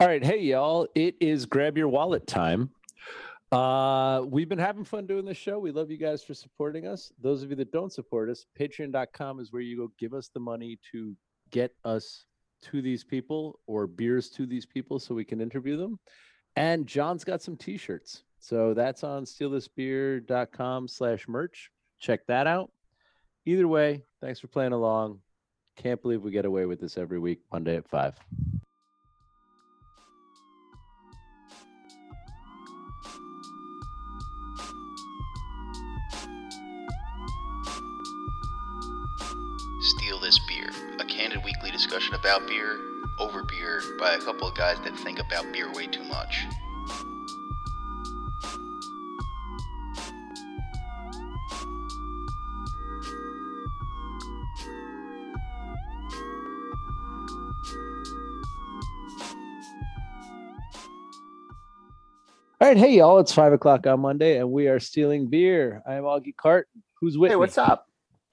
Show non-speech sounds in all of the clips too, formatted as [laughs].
All right, hey y'all, it is grab your wallet time. Uh, we've been having fun doing this show. We love you guys for supporting us. Those of you that don't support us, patreon.com is where you go give us the money to get us to these people or beers to these people so we can interview them. And John's got some t-shirts. So that's on stealthisbeer.com slash merch. Check that out. Either way, thanks for playing along. Can't believe we get away with this every week, Monday at five. Discussion about beer, over beer, by a couple of guys that think about beer way too much. All right, hey y'all, it's five o'clock on Monday, and we are stealing beer. I am Augie Cart. Who's with Hey, me? what's up?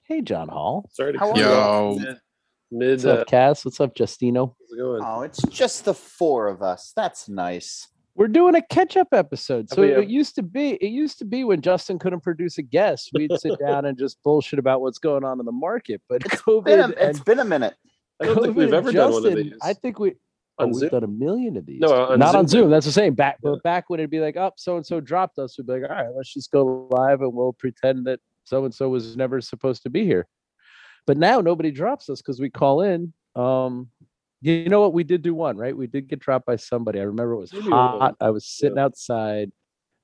Hey, John Holl. Sorry to How cut are you you? off. Yo. Yeah. Mid, What's uh, up, Cass? What's up, Justino? how's it going? Oh, it's just the four of us. That's nice. We're doing a catch-up episode. So we, uh, it used to be, it used to be when Justin couldn't produce a guest, we'd sit [laughs] down and just bullshit about what's going on in the market. But COVID Been a, and it's been a minute. I don't think COVID we've and ever done one of Justin, these. I think we. Oh, On we've Zoom? done a million of these. No, on not on Zoom, Zoom. That's the same. Back, Yeah. but back when it'd be like, up, so and so dropped us. We'd be like, all right, let's just go live and we'll pretend that so and so was never supposed to be here. But now nobody drops us because we call in. Um, you know what? We did do one, right? We did get dropped by somebody. I remember it was hot. I was sitting outside,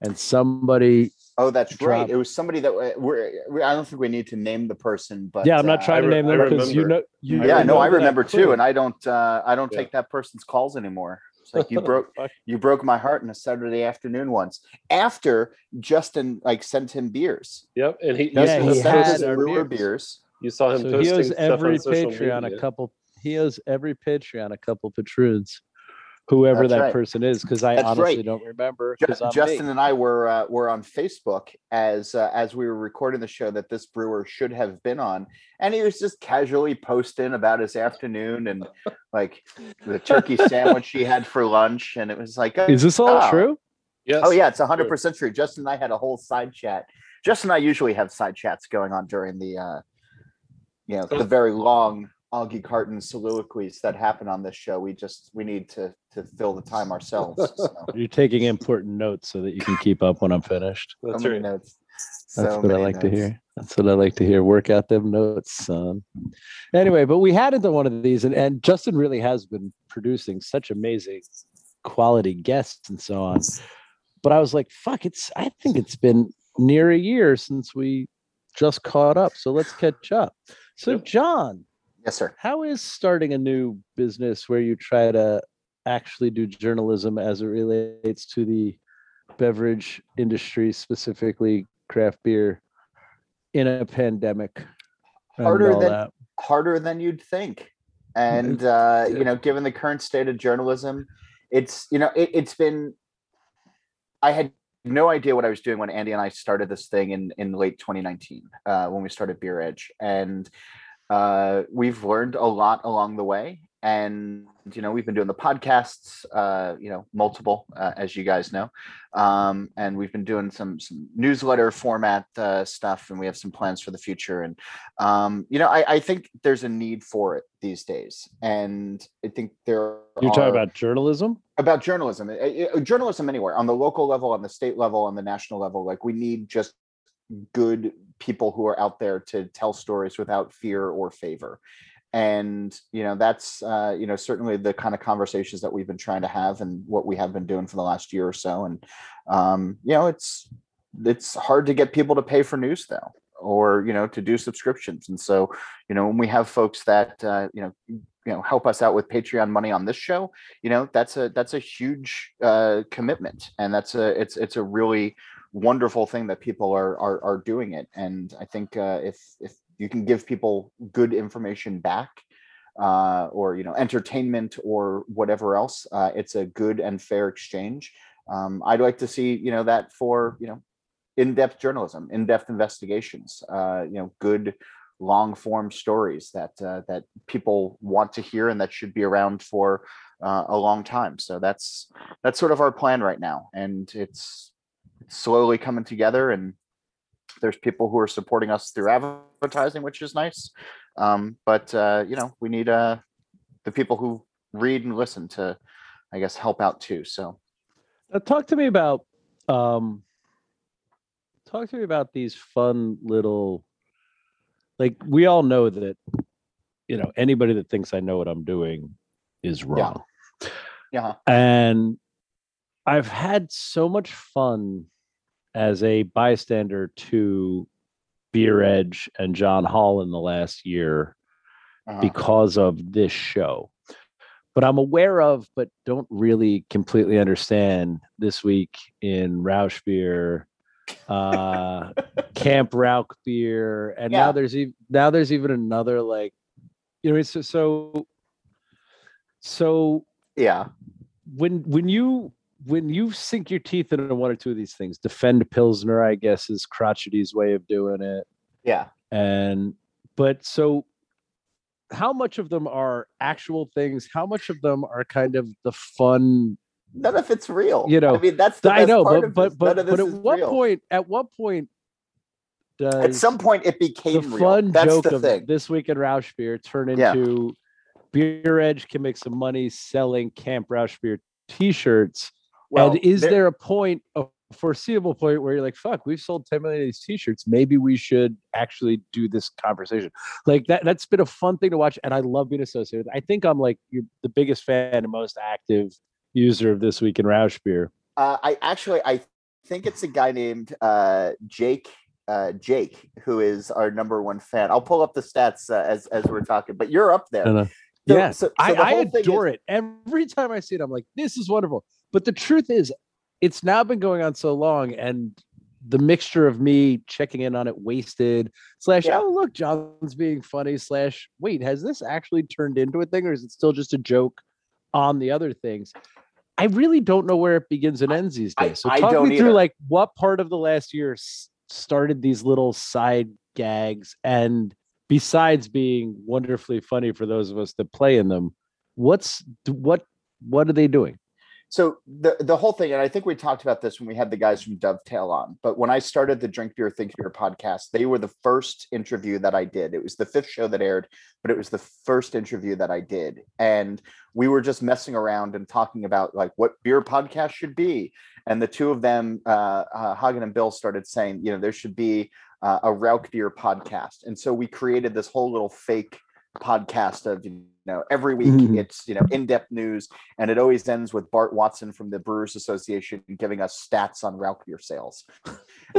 and somebody. Oh, that's Drop. right. It was somebody that uh, we're, we I don't think we need to name the person, but yeah, I'm not uh, trying to re- name them because you know. You Yeah, no, I remember too, crew. and I don't. uh I don't Yeah. take that person's calls anymore. It's like you [laughs] broke you broke my heart on a Saturday afternoon once after Justin like sent him beers. Yep, and he, Yeah, Justin he sent had us our brewer beers. beers. You saw him So he posting owes stuff every on Patreon media. a couple. He owes every Patreon a couple patroons, whoever That's that right. person is, because I That's honestly right. don't remember. Ju- Justin me. and I were uh, were on Facebook as uh, as we were recording the show that this brewer should have been on, and he was just casually posting about his afternoon and like the turkey [laughs] sandwich he had for lunch, and it was like, Is this all oh. true? Yes. Oh yeah, it's hundred percent true. Justin and I had a whole side chat. Justin and I usually have side chats going on during the uh, you know the very long Augie Carton soliloquies that happen on this show. We just we need to to fill the time ourselves. So. [laughs] You're taking important notes so that you can keep up when I'm finished. That's so many right. notes. That's So what I many like to hear. That's what I like to hear. Work out them notes, son. Anyway, but we hadn't done one of these, and, and Justin really has been producing such amazing quality guests and so on. But I was like, fuck, it's I think it's been near a year since we just caught up. So let's catch up. So. John, Yes, sir. how is starting a new business where you try to actually do journalism as it relates to the beverage industry, specifically craft beer, in a pandemic? Harder than- that? harder than you'd think. And uh, you know, given the current state of journalism, it's you know, it, it's been. I had no idea what I was doing when Andy and I started this thing in in late 2019 uh, when we started Beer Edge, and uh, we've learned a lot along the way. And you know, we've been doing the podcasts, uh, you know, multiple, uh, as you guys know, um, and we've been doing some some newsletter format uh, stuff, and we have some plans for the future. And um, you know, I, I think there's a need for it these days, and I think there. You're talking about journalism? about journalism, eh, journalism anywhere on the local level, on the state level, on the national level. Like we need just good people who are out there to tell stories without fear or favor. And you know that's uh, you know certainly the kind of conversations that we've been trying to have, and what we have been doing for the last year or so. And um, you know it's it's hard to get people to pay for news though, or you know to do subscriptions. And so you know when we have folks that uh, you know you know help us out with Patreon money on this show, you know that's a that's a huge uh, commitment, and that's a it's it's a really wonderful thing that people are are, are doing it. And I think uh, if if you can give people good information back, uh, or you know entertainment or whatever else, uh, it's a good and fair exchange. Um, I'd like to see you know that for you know in-depth journalism, in-depth investigations, uh, you know, good long form stories that uh, that people want to hear and that should be around for uh, a long time. So that's that's sort of our plan right now, and it's slowly coming together. And there's people who are supporting us through advertising, which is nice. Um, but uh, you know, we need uh, the people who read and listen to, I guess, help out too. So Now, talk to me about um talk to me about these fun little like we all know that you know anybody that thinks I know what I'm doing is wrong. yeah, And I've had so much fun as a bystander to Beer Edge and John Holl in the last year uh-huh. because of this show. But I'm aware of, but don't really completely understand this week in Rauch Beer, uh, [laughs] Camp Rauch Beer, and Yeah. now there's even now there's even another like, you know, it's so so. So yeah, when when you when you sink your teeth into one or two of these things, defend Pilsner, I guess, is crotchety's way of doing it, yeah. and but so how much of them are actual things how much of them are kind of the fun None of it's real. You know, I mean, that's the i know part but of but but, but at what real. point at what point does At some point, it the became real. fun That's joke the of thing. this week in Rauch Beer turn Yeah. into Beer Edge can make some money selling Camp Rauch Beer t-shirts Well, and is there- there a point a foreseeable point where you're like fuck we've sold 10 million of these t-shirts. Maybe we should actually do this conversation. Like that that's been a fun thing to watch and i love being associated with i think i'm like you're the biggest fan and most active user of this week in Rauch beer. Uh, I actually I think it's a guy named uh, Jake uh, Jake who is our number one fan. I'll pull up the stats uh, as as we're talking, but you're up there. Uh, So- yeah so- so I, the I thing adore is- it. Every time i see it i'm like this is wonderful but the truth is it's now been going on so long and the mixture of me checking in on it wasted slash Yeah. oh look john's being funny slash wait has this actually turned into a thing or is it still just a joke on the other things? I really don't know where it begins and ends these days. So I talk me through like what part of the last year s- started these little side gags and besides being wonderfully funny for those of us that play in them what's what what are they doing So the the whole thing, and I think we talked about this when we had the guys from Dovetail on. But when I started the Drink Beer Think Beer podcast, they were the first interview that I did. It was the fifth show that aired, but it was the first interview that I did, and we were just messing around and talking about like what beer podcast should be. And the two of them, uh, uh, Hagen and Bill, started saying, you know, there should be uh, a Rauch beer podcast, and so we created this whole little fake podcast of you know every week Mhm. it's you know in-depth news and it always ends with Bart Watson from the Brewers Association giving us stats on Rauch beer sales. [laughs]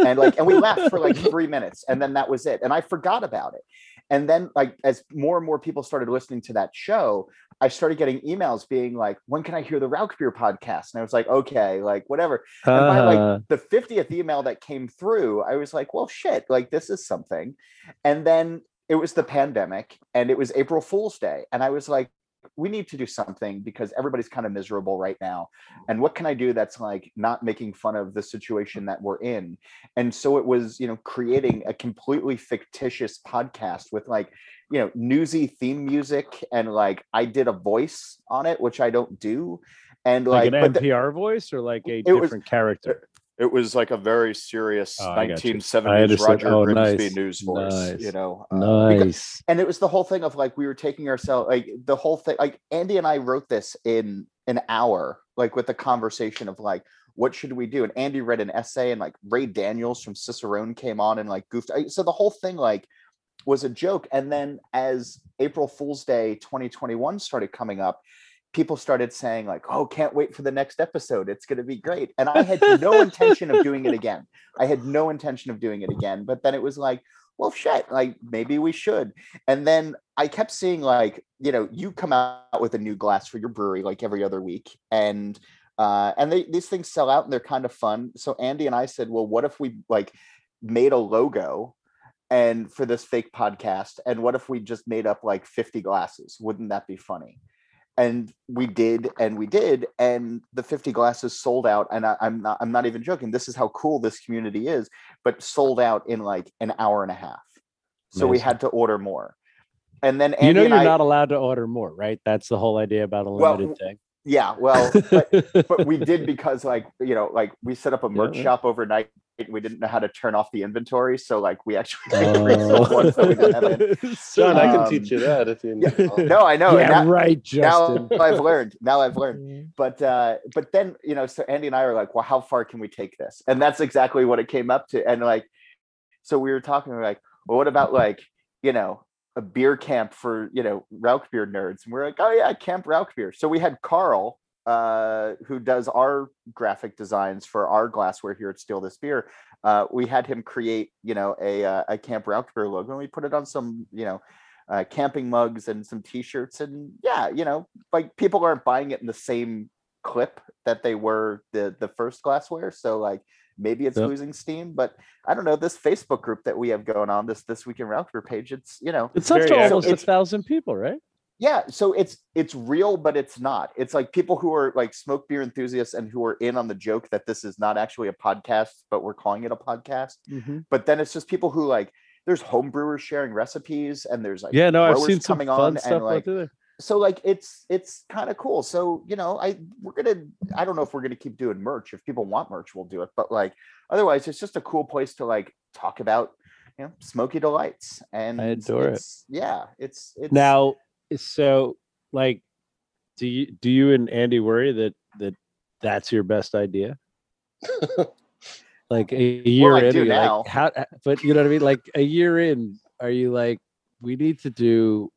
And like, and we laughed for like three minutes, and then that was it. And I forgot about it. And then, like, as more and more people started listening to that show, I started getting emails being like, "When can I hear the Rauch beer podcast?" And I was like, "Okay, like whatever." And by Uh, like the 50th email that came through, I was like, well, shit, like this is something. And then it was the pandemic and it was April Fool's Day. And I was like, we need to do something because everybody's kind of miserable right now. And what can I do that's like not making fun of the situation that we're in? And so it was, you know, creating a completely fictitious podcast with like, you know, newsy theme music and like I did a voice on it, which I don't do. And like, like, an but the- npr voice or like a It was- different character it was like a very serious Oh, I got you. I 1970s. Roger Oh, Grimsby nice. news voice, Nice. you know. uh, because- nice and it was the whole thing of like we were taking ourselves like the whole thing like Andy and I wrote this in an hour, like with a conversation of like what should we do? And Andy read an essay, and like Ray Daniels from Cicerone came on and like goofed. So the whole thing like was a joke. And then as April Fool's Day 2021 started coming up, people started saying like, "Oh, can't wait for the next episode. It's going to be great." And I had no intention of doing it [laughs] again. I had no intention of doing it again. But then it was like, well, shit, like maybe we should. And then I kept seeing like, you know, you come out with a new glass for your brewery like every other week, and uh, and they, these things sell out and they're kind of fun. So Andy and I said, well, what if we like made a logo and for this fake podcast and what if we just made up like 50 glasses wouldn't that be funny and we did and we did and the 50 glasses sold out and I, i'm not i'm not even joking this is how cool this community is but sold out in like an hour and a half so we had to order more and then Andy you know you're I, not allowed to order more right that's the whole idea about a Well, limited thing yeah, well, but, but we did [laughs] because like you know, like we set up a merch Yeah. shop overnight. And We didn't know how to turn off the inventory, so like we actually pre-sold ones that we didn't have in. So [laughs] John, I can Um, teach you that if you yeah. No, I know. yeah, now, right, now [laughs] I've learned. Now I've learned. But uh, but then you know, so Andy and I are like, well, how far can we take this? And that's exactly what it came up to. And like, so we were talking, we are like, well, what about like, you know, a beer camp for you know Rauch beer nerds? And we're like, oh yeah, Camp Rauch beer. So we had Carl, uh, who does our graphic designs for our glassware here at Steal This Beer. Uh, we had him create, you know, a uh, a Camp Rauch logo, and we put it on some, you know. Uh, camping mugs and some t-shirts and yeah you know like people aren't buying it in the same clip that they were the the first glassware so like maybe it's Yep. losing steam but i don't know this facebook group that we have going on this this week in Raukbeer page it's you know It's up to Very almost a thousand people, right? Yeah so it's it's real but it's not. It's like people who are like smoke beer enthusiasts and who are in on the joke that this is not actually a podcast but we're calling it a podcast. Mm-hmm. But then it's just people who like there's home brewers sharing recipes and there's like Yeah, no, I've seen some coming fun on stuff and like so like it's it's kind of cool. So you know i we're gonna i don't know if we're gonna keep doing merch. If people want merch we'll do it. But like otherwise it's just a cool place to like talk about you know smoky delights. And I adore it. yeah it's it's Now, so like, do you do you and Andy worry that that that's your best idea? like a year I in, do are you now. like how? But you know what I mean. Like a year in, are you like we need to do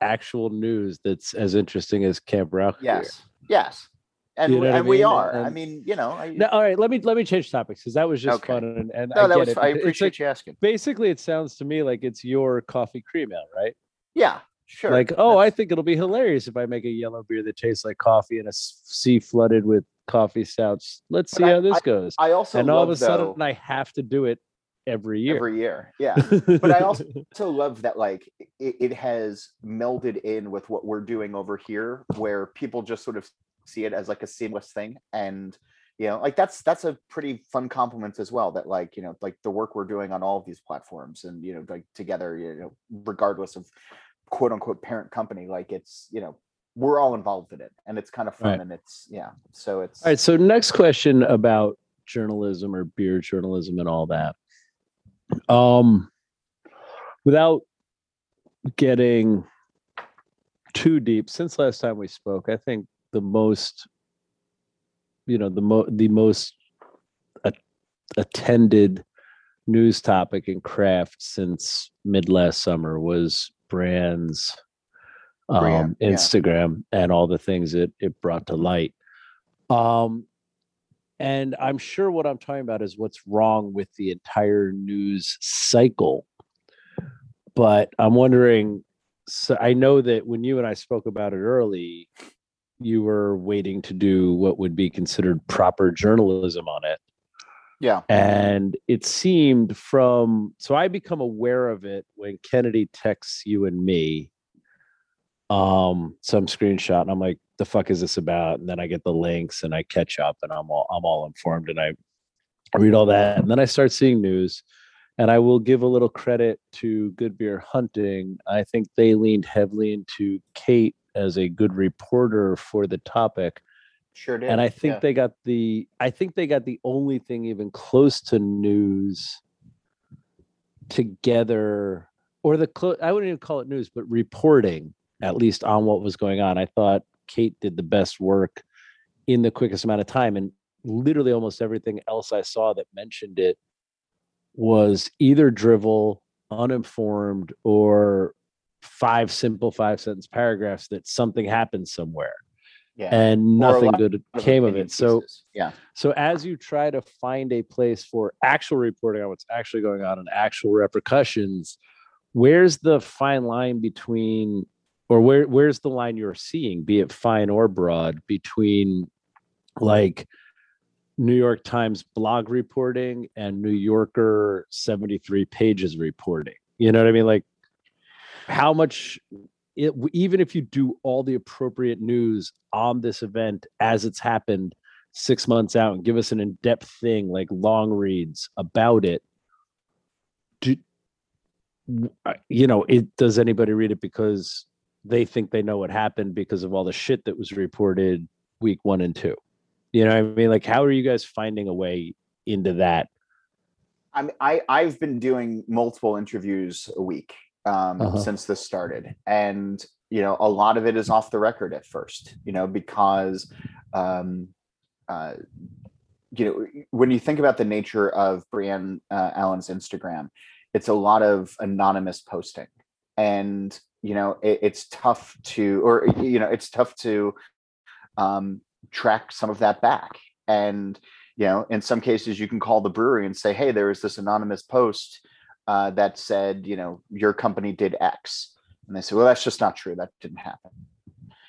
actual news that's as interesting as Camp Ralph? yes yes and, You know what I and we mean? are i mean you know I, No, all right. Let me let me change topics because that was just Okay. fun and, and no I that get was it. i appreciate like- you asking Basically, it sounds to me like it's your coffee cream ale, right? yeah sure Like, oh, I think it'll be hilarious if I make a yellow beer that tastes like coffee and a sea flooded with coffee stouts. Let's But see I- how this goes. i also And all of a sudden, though, I have to do it every year. every year yeah but I also [laughs] also love that like it, it has melded in with what we're doing over here where people just sort of see it as like a seamless thing and you know like that's that's a pretty fun compliment as well that like you know like the work we're doing on all of these platforms and you know like together you know regardless of quote unquote parent company like it's you know we're all involved in it and it's kind of fun Right. and it's yeah so it's All right. So, next question about journalism or beer journalism and all that. Um, without getting too deep, since last time we spoke, I think the most, you know, the mo the most a- attended news topic in craft since mid last summer was brands um, Brand, yeah. Instagram and all the things it it brought to light. Um, and I'm sure what I'm talking about is what's wrong with the entire news cycle. But I'm wondering. So I know that when you and I spoke about it early, you were waiting to do what would be considered proper journalism on it yeah. And it seemed from so i become aware of it when kennedy texts you and me um some screenshot and i'm like the fuck is this about? And then i get the links and i catch up and i'm all i'm all informed and i read all that. And then i start seeing news and i will give a little credit to good beer hunting. I think they leaned heavily into kate as a good reporter for the topic sure did and I think yeah. they got the I think they got the only thing even close to news together or the clo- I wouldn't even call it news but reporting at least on what was going on. I thought Kate did the best work in the quickest amount of time and literally almost everything else I saw that mentioned it was either drivel, uninformed or five simple five sentence paragraphs that something happened somewhere yeah and nothing good of came of it. So yeah so as you try to find a place for actual reporting on what's actually going on and actual repercussions, where's the fine line between or where where's the line you're seeing, be it fine or broad, between like New York Times blog reporting and New Yorker 73 pages reporting? You know what I mean? Like how much it, even if you do all the appropriate news on this event as it's happened six months out and give us an in-depth thing like long reads about it do you know it does anybody read it because they think they know what happened because of all the shit that was reported week one and two? You know, what I mean, like, how are you guys finding a way into that? I mean, I I've been doing multiple interviews a week um, Uh-huh. since this started, and you know, a lot of it is off the record at first. You know, because um, uh, you know, when you think about the nature of Brienne uh, Allan's Instagram, it's a lot of anonymous posting, and you know, it, it's tough to, or you know, it's tough to um, track some of that back, and you know in some cases you can call the brewery and say hey there is this anonymous post uh, that said you know your company did x. And they say well that's just not true. That didn't happen.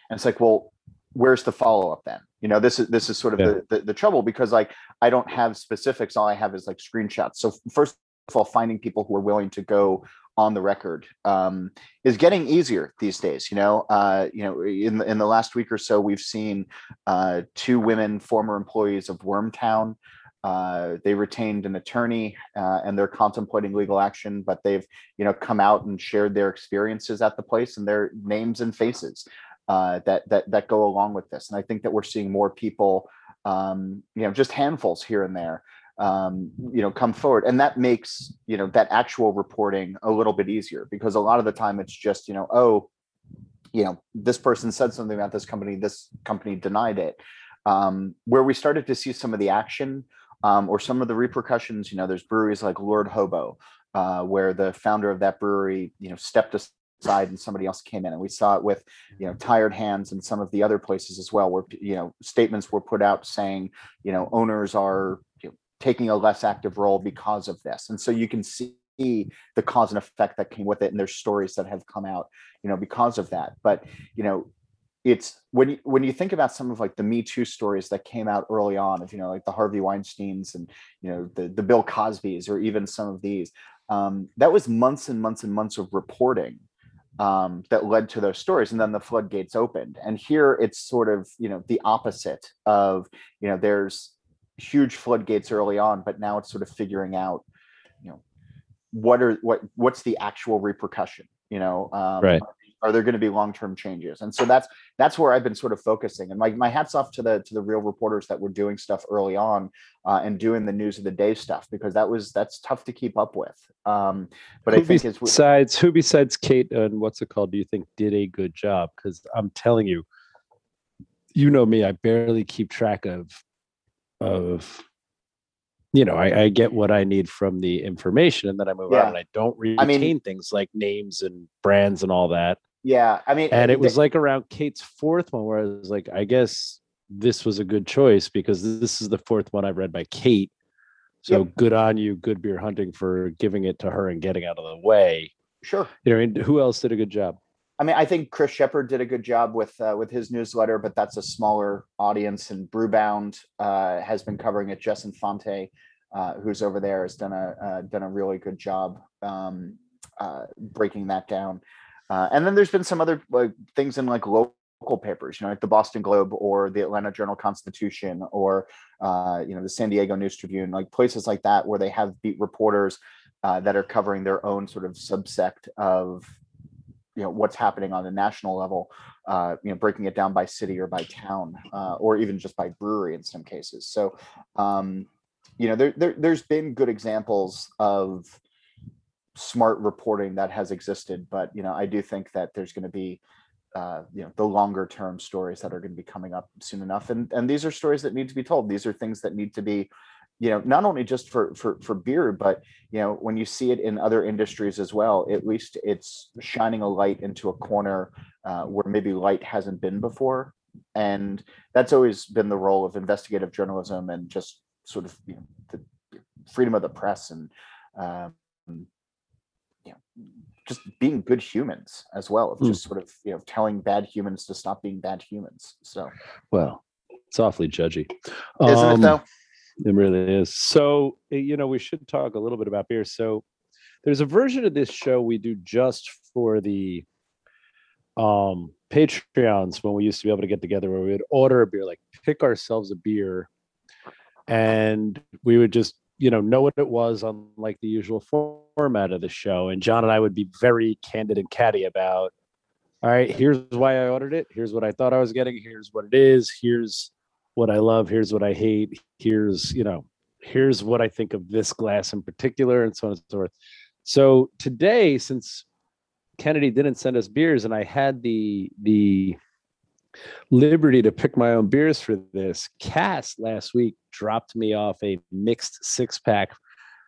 And it's like well where's the follow-up then? You know this is this is sort of Yeah. the, the the trouble because like i don't have specifics. All i have is like screenshots. So first of all finding people who are willing to go on the record um, is getting easier these days you know? Uh, you know in the, in the last week or so we've seen uh, two women, former employees of Wormtown. Uh, they retained an attorney uh, and they're contemplating legal action, but they've you know come out and shared their experiences at the place and their names and faces uh, that that that go along with this. And I think that we're seeing more people, um, you know, just handfuls here and there, um, you know, come forward, and that makes you know that actual reporting a little bit easier because a lot of the time it's just you know oh you know this person said something about this company this company denied it. Um, where we started to see some of the action um, or some of the repercussions you know there's breweries like lord hobo uh, where the founder of that brewery you know stepped aside and somebody else came in and we saw it with you know tired hands and some of the other places as well where you know statements were put out saying you know owners are you know, taking a less active role because of this. And so you can see the cause and effect that came with it and there's stories that have come out you know because of that. But you know it's when you when you think about some of like the me too stories that came out early on of you know like the harvey weinsteins and you know the the bill cosbys or even some of these um, that was months and months and months of reporting um, that led to those stories and then the floodgates opened and here it's sort of you know the opposite of you know there's huge floodgates early on but now it's sort of figuring out you know what are what what's the actual repercussion you know um, Right. Are there going to be long-term changes and so that's that's where i've been sort of focusing and my, my hats off to the to the real reporters that were doing stuff early on uh, and doing the news of the day stuff because that was that's tough to keep up with um but i who think it's besides who besides Kate and what's it called? Do you think did a good job? Because I'm telling you, you know me, I barely keep track of of you know, I, I get what I need from the information and then I move Yeah. on and I don't retain I mean- things like names and brands and all that. Yeah i mean And it was like around Kate's fourth one where I was like, I guess this was a good choice because this is the fourth one I've read by Kate. So good on you, good beer hunting for giving it to her and getting out of the way. sure You know, and who else did a good job? I mean, I think Chris Shepard did a good job with uh, with his newsletter, but that's a smaller audience. And Brewbound uh, has been covering it. Jess Infante, uh, who's over there, has done a uh, done a really good job um, uh, breaking that down. Uh, and then there's been some other like, things in like local papers, you know, like the Boston Globe or the Atlanta Journal Constitution or uh, you know the San Diego News Tribune, like places like that where they have beat reporters uh, that are covering their own sort of subsect of you know what's happening on the national level uh you know breaking it down by city or by town uh, or even just by brewery in some cases. So um you know there, there there's been good examples of smart reporting that has existed but you know i do think that there's going to be uh, you know the longer term stories that are going to be coming up soon enough and and these are stories that need to be told. These are things that need to be you know not only just for for for beer but you know when you see it in other industries as well at least it's shining a light into a corner uh, where maybe light hasn't been before and that's always been the role of investigative journalism and just sort of you know the freedom of the press and um, just being good humans as well of Hmm. just sort of you know telling bad humans to stop being bad humans so Well, it's awfully judgy. isn't Um, it though It really is. So, uh, you know, we should talk a little bit about beer. So, there's a version of this show we do just for the um Patreons when we used to be able to get together where we would order a beer, like pick ourselves a beer, and we would just, you know, know what it was on like the usual format of the show. And John and I would be very candid and catty about all right, here's why I ordered it. Here's what I thought I was getting. Here's what it is. Here's what I love. Here's what I hate. Here's, you know, here's what I think of this glass in particular, and so on and so forth. So today, since Kennedy didn't send us beers, and I had the the liberty to pick my own beers for this, Cass last week dropped me off a mixed six pack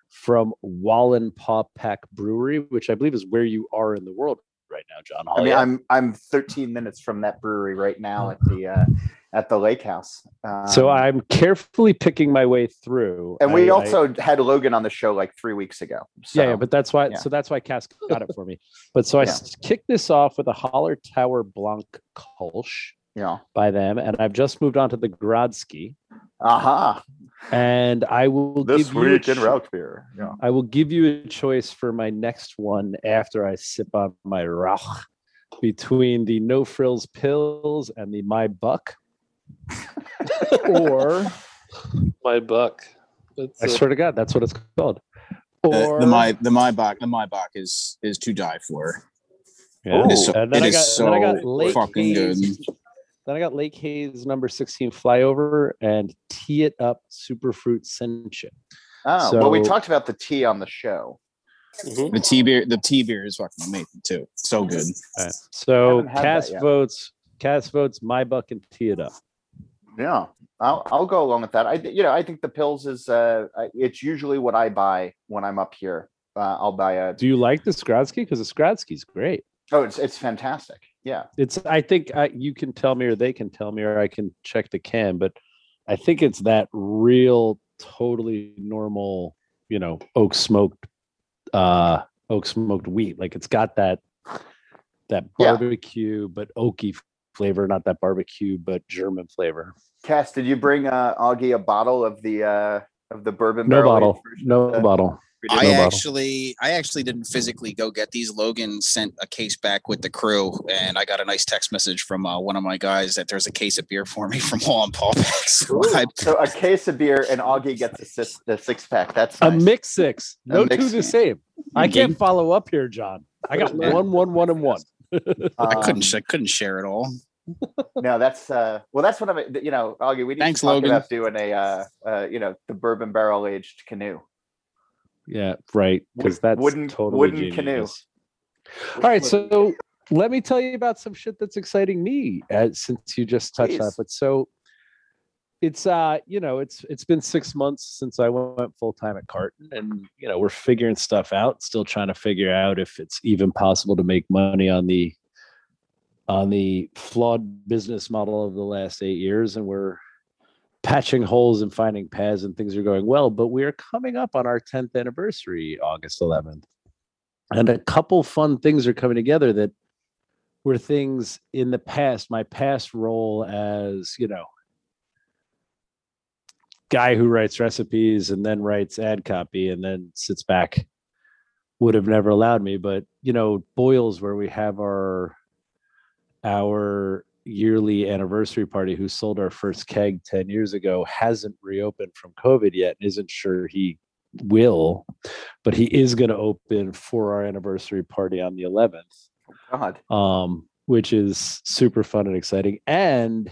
from Wallen Paw Pack Brewery, which I believe is where you are in the world right now, John. I mean, I'm I'm 13 minutes from that brewery right now at the uh, at the lake house. Um, so I'm carefully picking my way through. and we I- I- also had Logan on the show like three weeks ago. So, yeah, yeah, but that's why. yeah. So that's why Cass got it for me. But so I Yeah. kicked this off with a Holler Tower Blanc Kolsch you know, by them, and I've just moved on to the Grodzki, aha, and I will this give you a week in cho- Rauch beer. Yeah. I will give you a choice for my next one after I sip on my Rauch between the No Frills Pills and the My Buck, [laughs] or My buck. That's I a- swear to God, that's what it's called. The, Or the my the my bach the my bach is is to die for. Yeah. It is so- and then it I is got, then I got fucking Hayes, Then I got Lake Hayes number 16 flyover and tee it up superfruit sencha. Oh, well, we talked about the tea on the show. Mhm. The tea beer the tea beer is fucking amazing too. So good. Alright, So Haven't had that Cass yet. votes, cast votes my buck and tee it up. Yeah, I'll I'll go along with that. I you know I think the pills is uh it's usually what I buy when I'm up here. Uh, I'll buy a Do you like the Skradsky? Because the Skradsky's great. oh it's it's fantastic. Yeah, It's I think I, you can tell me or they can tell me or I can check the can, but I think it's that real totally normal, you know, oak smoked uh oak smoked wheat. Like it's got that that Yeah. barbecue but oaky flavor, not that barbecue but German flavor. Cass, did you bring uh Augie a bottle of the uh of the bourbon No barrel bottle. No of bottle. We did? I No actually I actually didn't physically go get these. Logan sent a case back with the crew and I got a nice text message from uh, one of my guys that there's a case of beer for me [laughs] from Wall and Paul So I- so a case of beer and Augie gets a six, the six pack. That's A mix six. A No two the same. I can't follow up here, John. I got one, one, one, and one. [laughs] I couldn't Um, I couldn't share it all. No, that's uh well that's what I'm you know, Augie, we need Thanks, to talk Logan. about doing a uh uh you know the bourbon barrel aged canoe. Yeah, right. Because that's wooden- totally wooden canoe. genius. All right, so let me tell you about some shit that's exciting me uh, since you just touched on it. But so it's uh, you know, it's it's been six months since I went full time at Carton, and you know, we're figuring stuff out, still trying to figure out if it's even possible to make money on the on the flawed business model of the last eight years, and we're patching holes and finding paths and things are going well but we are coming up on our 10th anniversary august 11th and a couple fun things are coming together that were things in the past my past role as you know guy who writes recipes and then writes ad copy and then sits back would have never allowed me but you know boils where we have our our yearly anniversary party who sold our first keg 10 years ago hasn't reopened from covid yet and isn't sure he will but he is going to open for our anniversary party on the 11th God. um, which is super fun and exciting. And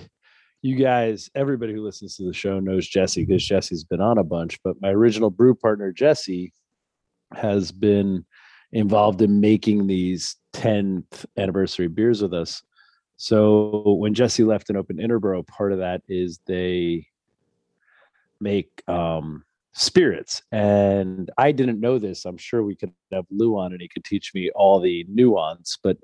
you guys, everybody who listens to the show knows Jesse because Jesse's been on a bunch. But my original brew partner, Jesse, has been involved in making these 10th anniversary beers with us. So when Jesse left and opened Interboro, part of that is they make um, spirits. And I didn't know this. I'm sure we could have Lou on and he could teach me all the nuance. But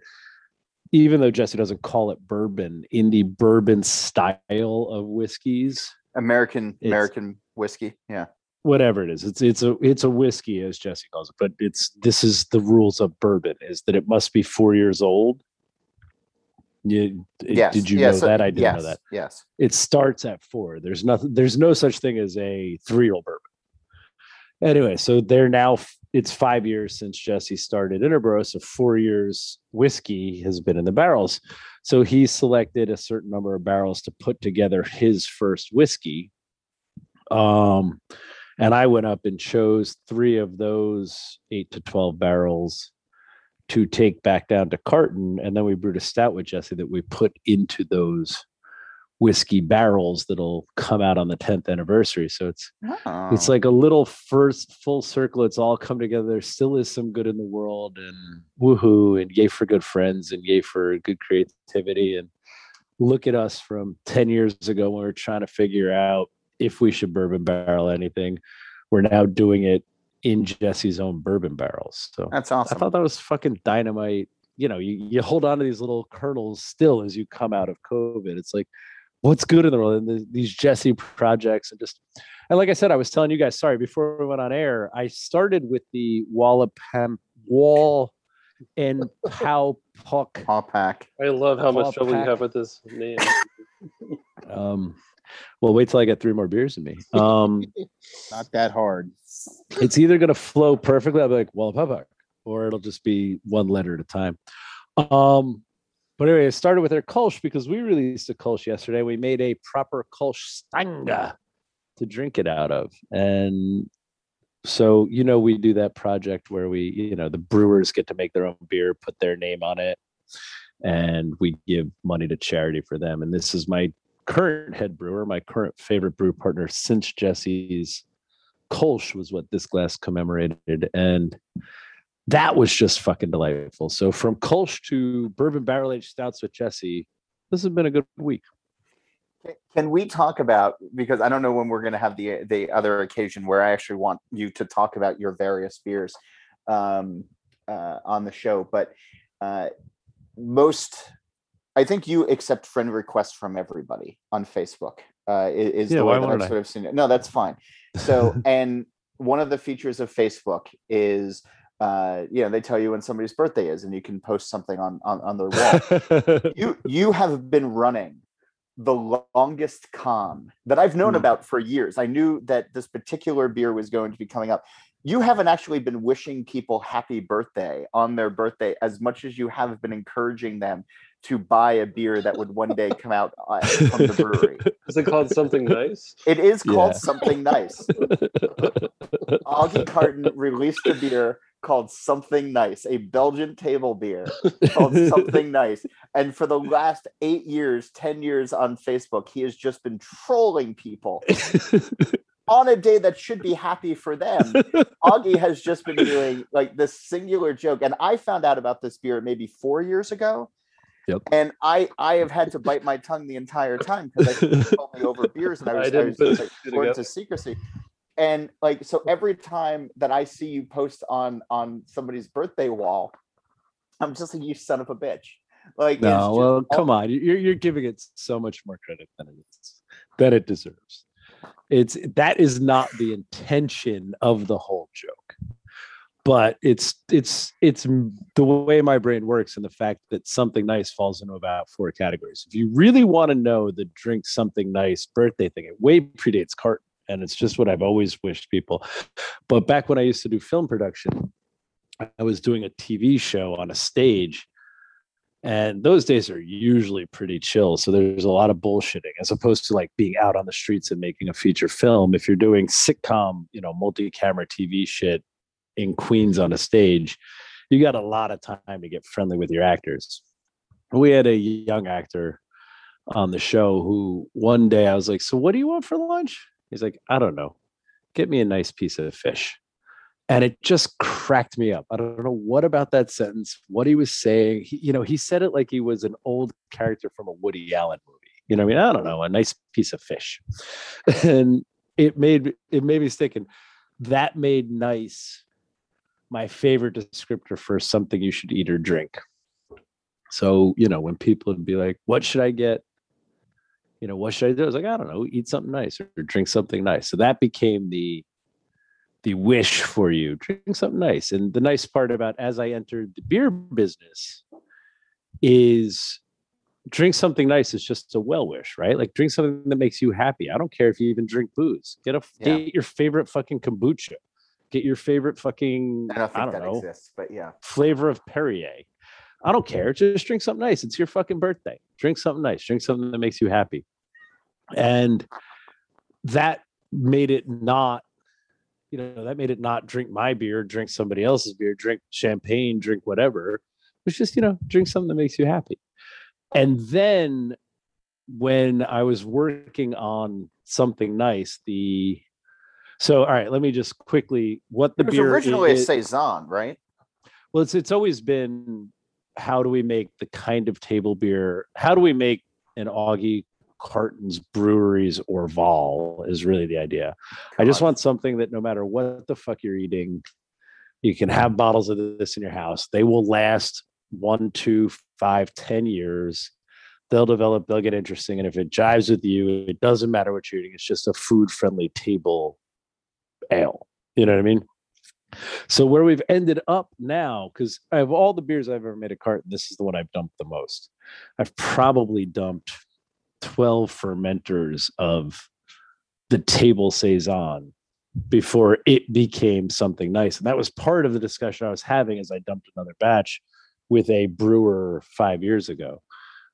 even though Jesse doesn't call it bourbon, in the bourbon style of whiskeys, American American whiskey. Yeah. whatever it is, it's it's a it's a whiskey as Jesse calls it. But it's this is the rules of bourbon: is that it must be four years old. You, Yes. Did you yeah, know that? I didn't yes, know that. Yes. it starts at four. There's nothing. There's no such thing as a three-year-old bourbon. Anyway, so they're now. It's five years since Jesse started Interboro, so four years whiskey has been in the barrels. So he selected a certain number of barrels to put together his first whiskey. Um, and I went up and chose three of those eight to twelve barrels to take back down to carton, and then we brewed a stout with Jesse that we put into those whiskey barrels that'll come out on the 10th anniversary. So it's Oh. it's like a little first full circle. It's all come together. There still is some good in the world, and woohoo, and yay for good friends, and yay for good creativity. And look at us from 10 years ago when we were trying to figure out if we should bourbon barrel anything. We're now doing it in Jesse's own bourbon barrels. So that's awesome. I thought that was fucking dynamite. You know, you, you hold on to these little kernels still as you come out of COVID. It's like, what's good in the world? And the, these Jesse projects and just, and like I said, I was telling you guys, sorry, before we went on air, I started with the Wallapam Wall and Pow Puck. Paw pack. I love how Paw much trouble you have with this name. Um, well, wait till I get three more beers in me. Um, [laughs] Not that hard. it's either going to flow perfectly. I'll be like, well, Puck, or it'll just be one letter at a time. Um, but anyway, it started with our Kolsch because we released a Kolsch yesterday. We made a proper Kolsch Stange to drink it out of. And so, you know, we do that project where we, you know, the brewers get to make their own beer, put their name on it, and we give money to charity for them. And this is my current head brewer, my current favorite brew partner since Jesse's Kolsch was what this glass commemorated. And that was just fucking delightful. So from Kolsch to bourbon barrel aged stouts with Jesse, this has been a good week. Can- we talk about because I don't know when we're going to have the the other occasion where I actually want you to talk about your various beers um, uh, on the show, but uh, most I think you accept friend requests from everybody on Facebook. Uh, is Yeah, the way that I've I? sort of seen it. No, that's fine. So, [laughs] and one of the features of Facebook is. Uh, you know, they tell you when somebody's birthday is, and you can post something on on, on their wall you [laughs] you have been running the longest con that I've known Hmm. about for years. I knew that this particular beer was going to be coming up. You haven't actually been wishing people happy birthday on their birthday as much as you have been encouraging them to buy a beer that would one day come out uh, from the brewery. [laughs] Is it called something nice? It is called Yeah. something nice. [laughs] Augie Carton released a beer called Something Nice, a Belgian table beer called Something [laughs] Nice. And for the last eight years, 10 years on Facebook, he has just been trolling people on a day that should be happy for them. Augie has just been doing like this singular joke. And I found out about this beer maybe four years ago. Yep. And I I have had to bite my tongue the entire time because I told me over [laughs] beers and I I was, I didn't was put just like sworn to secrecy. And like so every time that I see you post on on somebody's birthday wall, I'm just like you son of a bitch. Like no, well, come on. You're you're giving it so much more credit than it is than it deserves. It's that is not the intention of the whole joke. But it's it's it's the way my brain works and the fact that something nice falls into about four categories. If you really want to know the drink something nice birthday thing, it way predates Carton, and it's just what I've always wished people. But back when I used to do film production, I was doing a TV show on a stage and those days are usually pretty chill so there's a lot of bullshitting as opposed to like being out on the streets and making a feature film if you're doing sitcom you know multi-camera tv shit in queens on a stage you got a lot of time to get friendly with your actors we had a young actor on the show who one day i was like so what do you want for lunch he's like i don't know get me a nice piece of fish and it just cracked me up. I don't know what about that sentence, what he was saying. He, you know, he said it like he was an old character from a Woody Allen movie. You know, I mean, I don't know, a nice piece of fish, [laughs] and it made it made me thinking. That made nice my favorite descriptor for something you should eat or drink. So you know, when people would be like, "What should I get?" You know, what should I do? I was like, I don't know, eat something nice or drink something nice. So that became the the wish for you drink something nice and the nice part about as i entered the beer business is drink something nice is just a well wish right like drink something that makes you happy i don't care if you even drink booze get a Yeah. get your favorite fucking kombucha get your favorite fucking I don't i don't that know exists, but yeah. flavor of perrier i don't care just drink something nice it's your fucking birthday drink something nice drink something that makes you happy and that made it not you know, that made it not drink my beer, drink somebody else's beer, drink champagne, drink whatever. It was just, you know, drink something that makes you happy. And then when I was working on something nice, the so all right, let me just quickly what the It was beer originally is, a saison, right? well, it's it's always been how do we make the kind of table beer? How do we make an Augie Cartons Breweries or Vol is really the idea. I just want something that no matter what the fuck you're eating, you can have bottles of this in your house. They will last one, two, five, ten years. They'll develop, they'll get interesting. And if it jives with you, it doesn't matter what you're eating. It's just a food friendly table ale. You know what I mean? So where we've ended up now, because I have all the beers I've ever made a carton, this is the one I've dumped the most. I've probably dumped 12 fermenters of the table saison before it became something nice. And that was part of the discussion I was having as I dumped another batch with a brewer five years ago.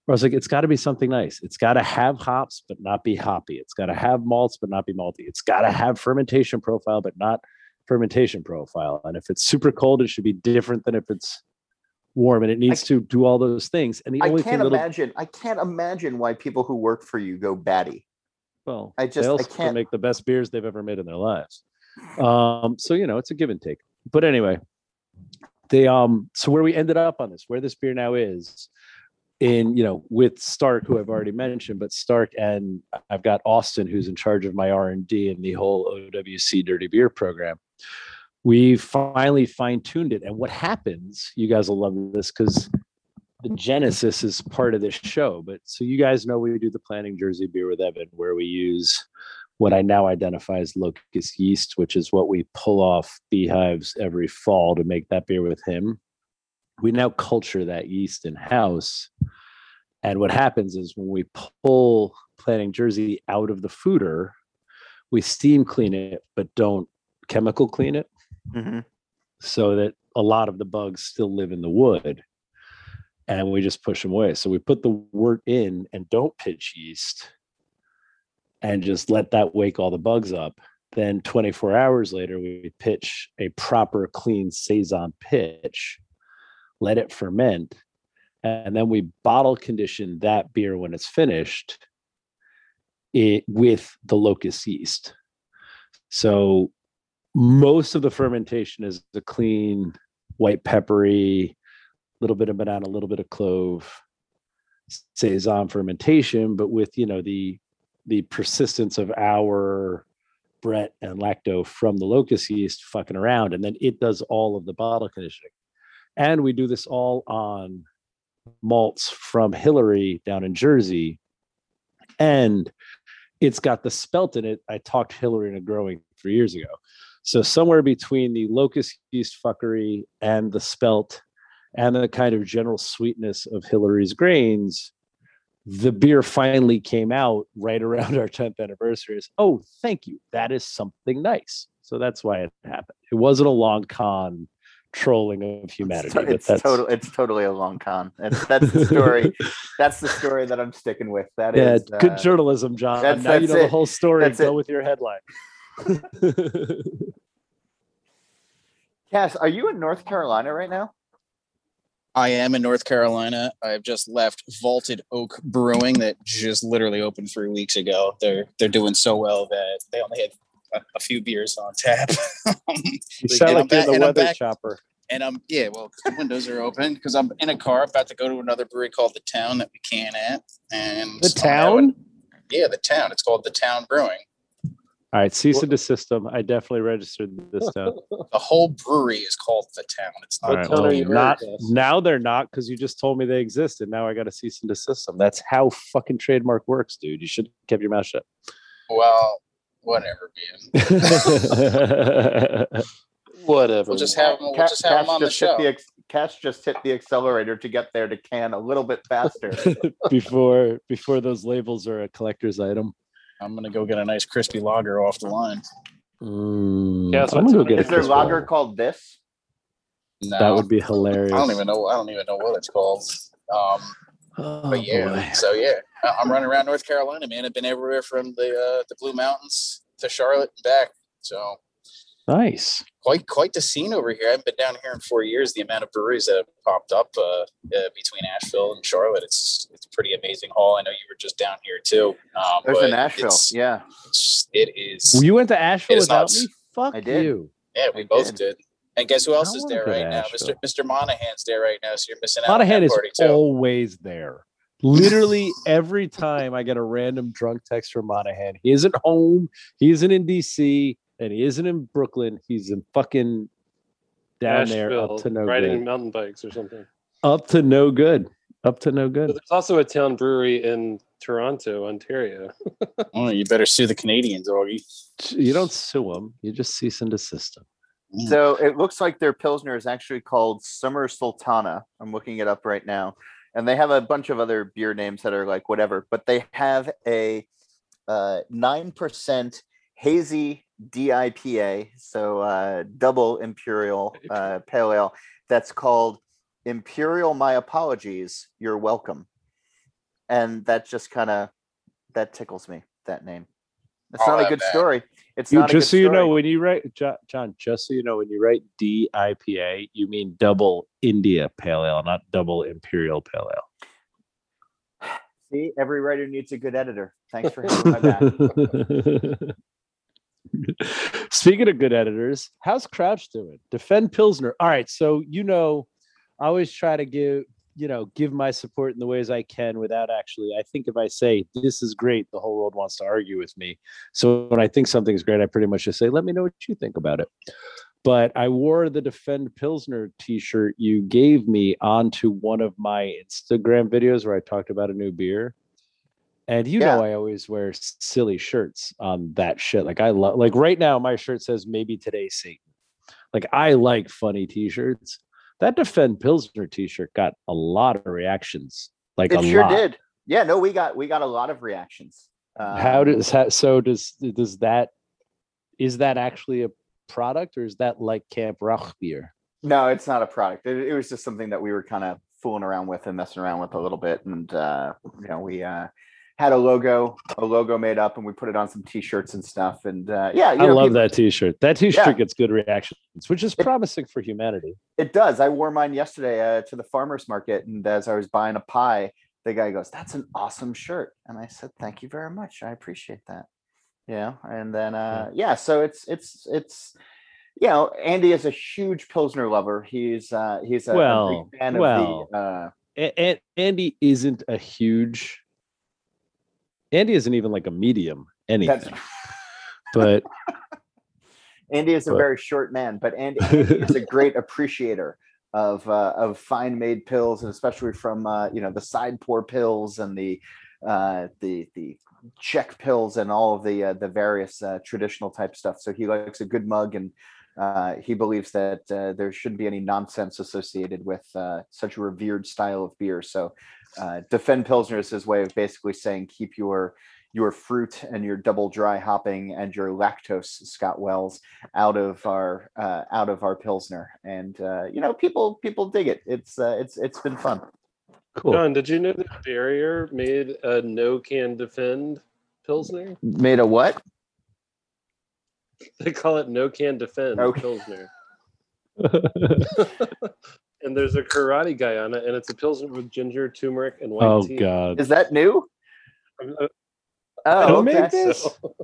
Where I was like, it's got to be something nice. It's got to have hops, but not be hoppy. It's got to have malts, but not be malty. It's got to have fermentation profile, but not fermentation profile. And if it's super cold, it should be different than if it's warm. And it needs to do all those things. And the I only can't thing imagine. I can't imagine why people who work for you go batty. well, I they just- I can't- make the best beers they've ever made in their lives. Um, so you know, it's a give and take. But anyway, they um, so where we ended up on this, where this beer now is, in you know, with Stark, who I've already mentioned, but Stark and I've got Austin, who's in charge of my R and the whole OWC Dirty Beer program. We finally fine tuned it, and what happens? You guys will love this because the genesis is part of this show. But so you guys know we do the planning Jersey beer with Evan, where we use what I now identify as locust yeast, which is what we pull off beehives every fall to make that beer with him. We now culture that yeast in house. And what happens is when we pull planning Jersey out of the foeder, we steam clean it, but don't chemical clean it mm-hmm. so that a lot of the bugs still live in the wood and we just push them away. So we put the wort in and don't pitch yeast and just let that wake all the bugs up. Then 24 hours later, we pitch a proper clean Saison pitch, let it ferment, and then we bottle condition that beer when it's finished it, with the locust yeast. So most of the fermentation is the clean white peppery, little bit of banana, a little bit of clove, saison fermentation, but with you know the the persistence of our Brett and lacto from the locust yeast fucking around, and then it does all of the bottle conditioning. And we do this all on malts from Hillary down in Jersey, and it's got the spelt in it. I talked Hillary into growing three years ago. So somewhere between the locust yeast fuckery and the spelt and the kind of general sweetness of Hillary's grains, the beer finally came out right around our 10th anniversary. Is oh, thank you. That is something nice. So that's why it happened. It wasn't a long con trolling of humanity. It's, but it's that's total. It's totally a long con. It's, that's the story. [laughs] that's the story that I'm sticking with. That yeah, is good uh, journalism, John. that's- now you that's know the whole story. That's Go it. with your headline. [laughs] [laughs] Cass, are you in North Carolina right now? I am in North Carolina. I've just left Vaulted Oak Brewing that just literally opened three weeks ago. They're they're doing so well that they only had a, a few beers on tap. [laughs] Um, you sound And I'm like you're the and weather back- chopper. and I'm yeah, well, the windows are open because I'm in a car about to go to another brewery called the Town that we can at. And The so I would- town? yeah, the Town. It's called the Town Brewing. All right, cease and desist them. I definitely registered this town. [laughs] [laughs] The whole brewery is called the Town. It's not. right, well, not now they're not because you just told me they exist, and Now I got to cease and desist them. That's how fucking trademark works, dude. You should have kept your mouth shut. Well, whatever, man. [laughs] Whatever. We'll just have them. We'll Ca- just have them on the just hit show. the ex- Cass just hit the accelerator to get there to can a little bit faster. [laughs] before before those labels are a collector's item. I'm gonna go get a nice crispy lager off the line. Mm, Yeah, so I'm gonna go get a Is there crisp lager one. called this? No, That would be hilarious. I don't even know. I don't even know what it's called. Um, Oh, but yeah, boy. so yeah, I- I'm running around North Carolina, man. I've been everywhere from the uh, the Blue Mountains to Charlotte and back. So Nice. quite quite the scene over here. I haven't been down here in four years. The amount of breweries that have popped up uh, uh, between Asheville and Charlotte, it's it's a pretty amazing haul. I know you were just down here too. Um, There's but in Nashville. it's- Yeah. it's- it is. You went to Asheville It is without nuts. me? Fuck I did. you. yeah, we I both did. did. And guess who else is there go to right now? Asheville. Mr. Mr. Monahan's there right now, so you're missing out. on Monahan that is party too. always there. Literally every time I get a random drunk text from Monahan, he isn't home, he isn't in DC, and he isn't in Brooklyn. He's in fucking down there up to no riding good. mountain bikes or something. Up to no good. Up to no But good. there's also a town brewery in Toronto, Ontario. [laughs] Oh, you better sue the Canadians, Augie. You don't sue them. You just cease and desist him. Mm. So it looks like their Pilsner is actually called Summer Sultana. I'm looking it up right now. And they have a bunch of other beer names that are like whatever, but they have a uh, 9% hazy DIPA, so uh, double imperial uh, pale ale, that's called Imperial My Apologies, You're Welcome. And that just kind of that tickles me, that name. It's All not a good bad. story. It's You, not a just so good you know, when you write John, just so you know, when you write DIPA, you mean double India Pale Ale, not double Imperial Pale Ale. [sighs] See, every writer needs a good editor. Thanks for [laughs] having my back. [laughs] Speaking of good editors, how's Crouch doing? Defend Pilsner. All right, so you know, I always try to give you know give my support in the ways I can without actually. I think if I say this is great, the whole world wants to argue with me. So when I think something's great, I pretty much just say, "Let me know what you think about it." But I wore the Defend Pilsner T-shirt you gave me onto one of my Instagram videos where I talked about a new beer. And you know, I always wear silly shirts on that shit. Like I love, like right now, my shirt says "Maybe Today Satan." Like I like funny T-shirts. That Defend Pilsner T-shirt got a lot of reactions. Like it sure lot. did. Yeah, no, we got we got a lot of reactions. How Um, does that? So does does that? Is that actually a product, or is that like Camp Rauch beer? No, it's not a product. It, it was just something that we were kind of fooling around with and messing around with a little bit, and uh, you know, we uh, had a logo, a logo made up, and we put it on some T-shirts and stuff. And uh, yeah, you I know, love people- that T-shirt. That T-shirt Yeah. gets good reactions, which is promising for humanity. It does. I wore mine yesterday uh, to the farmers market, and as I was buying a pie, the guy goes, "That's an awesome shirt," and I said, "Thank you very much. I appreciate that." Yeah, and then uh, yeah, so it's it's it's you know, Andy is a huge pilsner lover. He's uh, he's a, a Well, big fan well. of the. Uh, And Andy isn't a huge. Andy isn't even like a medium anything, that's [laughs] but Andy is a But- very short man, but Andy, Andy is a [laughs] great appreciator of uh, of fine made pills, and especially from uh, you know the side pour pills and the uh, the the Czech pills and all of the uh, the various uh, traditional type stuff. So he likes a good mug, and uh, he believes that uh, there shouldn't be any nonsense associated with uh, such a revered style of beer. So uh, defend Pilsner is his way of basically saying keep your your fruit and your double dry hopping and your lactose Scott Wells out of our uh, out of our pilsner, and uh, you know people people dig it. It's uh, it's it's been fun. cool. John, did you know that Barrier made a no can defend Pilsner? Made a what? [laughs] They call it no can defend No- Pilsner. [laughs] [laughs] and there's a karate guy on it, and it's a Pilsner with ginger, turmeric, and white oh tea. God. Is that new? I'm- Oh, Who okay. made this? So,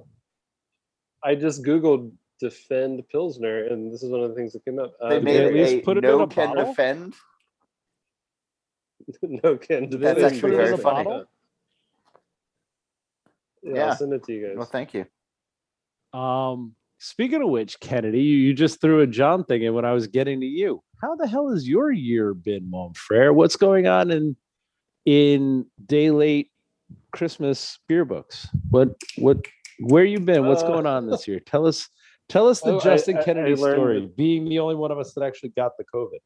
I just Googled defend Pilsner, and this is one of the things that came up. They Um, made at least a put it in a can bottle? defend. no can defend. That's actually very Pilsner. funny. Yeah, Yeah. I'll send it to you guys. Well, thank you. Um, speaking of which, Kennedy, you, you just threw a John thing in when I was getting to you. How the hell has your year been, mon frere? What's going on in in day late Christmas beer books? What what where you been? What's Uh, going on this [laughs] year? Tell us tell us the Oh, I- Justin I- I Kennedy learned story, that- being the only one of us that actually got the COVID.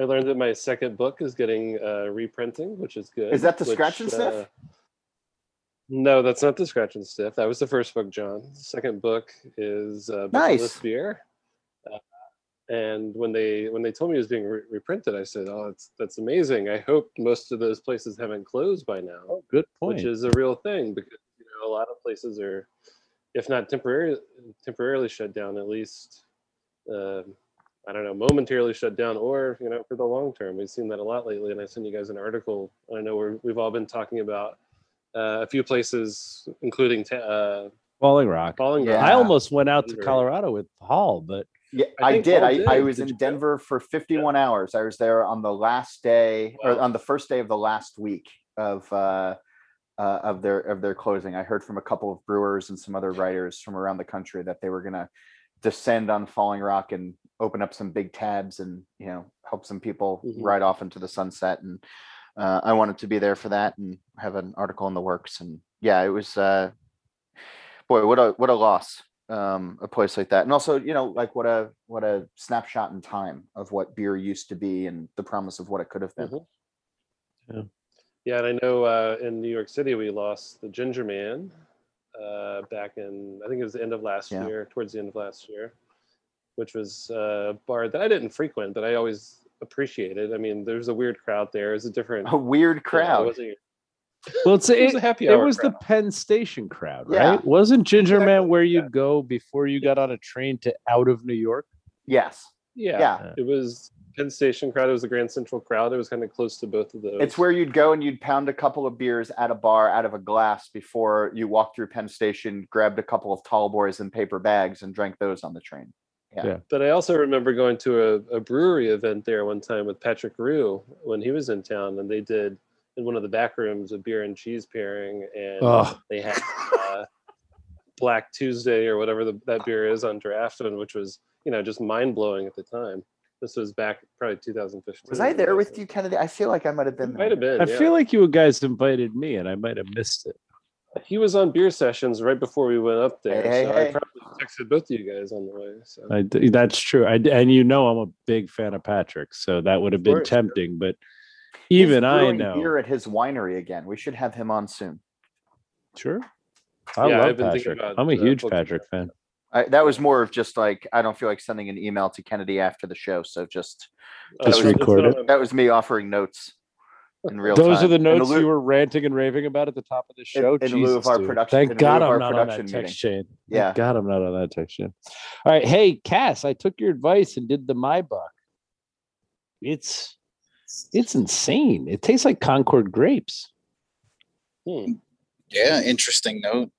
I learned that my second book is getting uh, reprinting, which is good. Is that the which, Scratch and Sniff? No, that's not the Scratch and Sniff. That was the first book, John. The second book is uh, Nice. Beer. Uh, and when they when they told me it was being re- reprinted, I said, "Oh, that's that's amazing. I hope most of those places haven't closed by now." Oh, good point. which is a real thing because you know a lot of places are if not temporarily temporarily shut down, at least uh, I don't know, momentarily shut down, or you know, for the long term. We've seen that a lot lately, and I sent you guys an article. I know we're, we've all been talking about uh, a few places, including ta- uh, Falling Rock. Falling Yeah. Rock. I almost went out to Colorado with Paul, but Yeah, I I, did. Paul I, I was Did in you go? Denver for 51 hours. I was there on the last day or on the first day of the last week of uh, uh, of their of their closing. I heard from a couple of brewers and some other writers from around the country that they were gonna descend on Falling Rock and open up some big tabs and you know help some people Mhm. ride off into the sunset. And uh, I wanted to be there for that and have an article in the works. And yeah, it was uh, boy, what a what a loss um a place like that and also you know like what a what a snapshot in time of what beer used to be and the promise of what it could have been Mhm. Yeah. Yeah, and I know uh, in New York City we lost the Ginger Man uh, back in I think it was the end of last Yeah. year, towards the end of last year, which was uh, a bar that I didn't frequent, but I always appreciated. I mean, there's a weird crowd there. It's a different a weird [laughs] yeah, it crowd wasn't- well, it's It was [laughs] it, a happy it hour was the. Penn Station crowd, Yeah. right? Wasn't Ginger Man where you'd go before you got on a train to out of New York? yes yeah, yeah uh, it was Penn Station crowd. It was the Grand Central crowd. It was kind of close to both of those. it's where you'd go and you'd pound a couple of beers at a bar out of a glass before you walked through penn station grabbed a couple of tall boys in paper bags and drank those on the train But I also remember going to a, a brewery event there one time with Patrick Rue when he was in town, and they did in one of the back rooms a beer and cheese pairing, and Oh, they had uh, Black Tuesday or whatever the, that beer is on draft, and which was you know just mind blowing at the time. This was back probably 2015. was i there with you kennedy i feel like i might have been Might have been. I yeah. feel like you guys invited me and I might have missed it. He was on beer sessions right before we went up there. Hey, hey, so hey. I probably texted both of you guys on the way. So I d that's true. I d and you know I'm a big fan of Patrick, so that would have been course, yeah. tempting. But He's even I brewing know. beer at his winery again we should have him on soon Sure. I Yeah, love I've been thinking Patrick. about, I'm a uh, huge Patrick that. fan. I, that was more of just like I don't feel like sending an email to Kennedy after the show, so just Just Uh, it's record it. that was me offering notes in real Those time. are the notes lieu- you were ranting and raving about at the top of the show. in lieu of our dude. production- Thank God I'm our not on that production text chain. Thank Yeah. God I'm not on that text chain. All right. Hey, Cass, I took your advice and did the Maibock. It's it's insane. It tastes like Concord grapes. Hmm. Yeah, interesting note.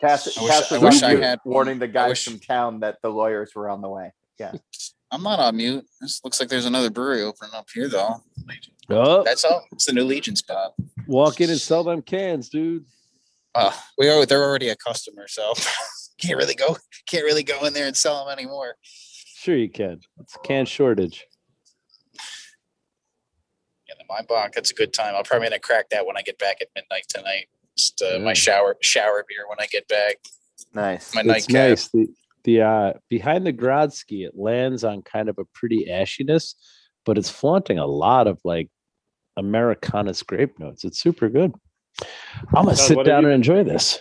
Cass, I wish- Cass I wish I had warning the guys wish- from town that the lawyers were on the way. [laughs] I'm not on mute. This looks like there's another brewery opening up here, though. Oh, That's all. It's the new Legion spot. walk in and sell them cans, dude. Uh, we are. They're already a customer, so [laughs] can't really go. Can't really go in there and sell them anymore. Sure you can. It's a can shortage. Yeah, the Maibock. That's a good time. I'll probably gonna crack that when I get back at midnight tonight. Just uh, my shower shower beer when I get back. Nice. My it's nightcap. nice. The the uh behind the Grodziskie, it lands on kind of a pretty ashiness, but it's flaunting a lot of like Americana grape notes. It's super good. I'm gonna Todd, sit down you and enjoy this.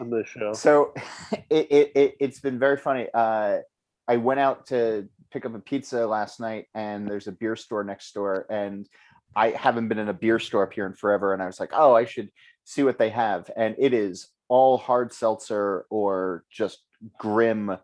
on this show. So [laughs] it, it, it it's been very funny. Uh, I went out to pick up a pizza last night, and there's a beer store next door, and I haven't been in a beer store up here in forever, and I was like, oh, I should see what they have, and it is all hard seltzer or just grim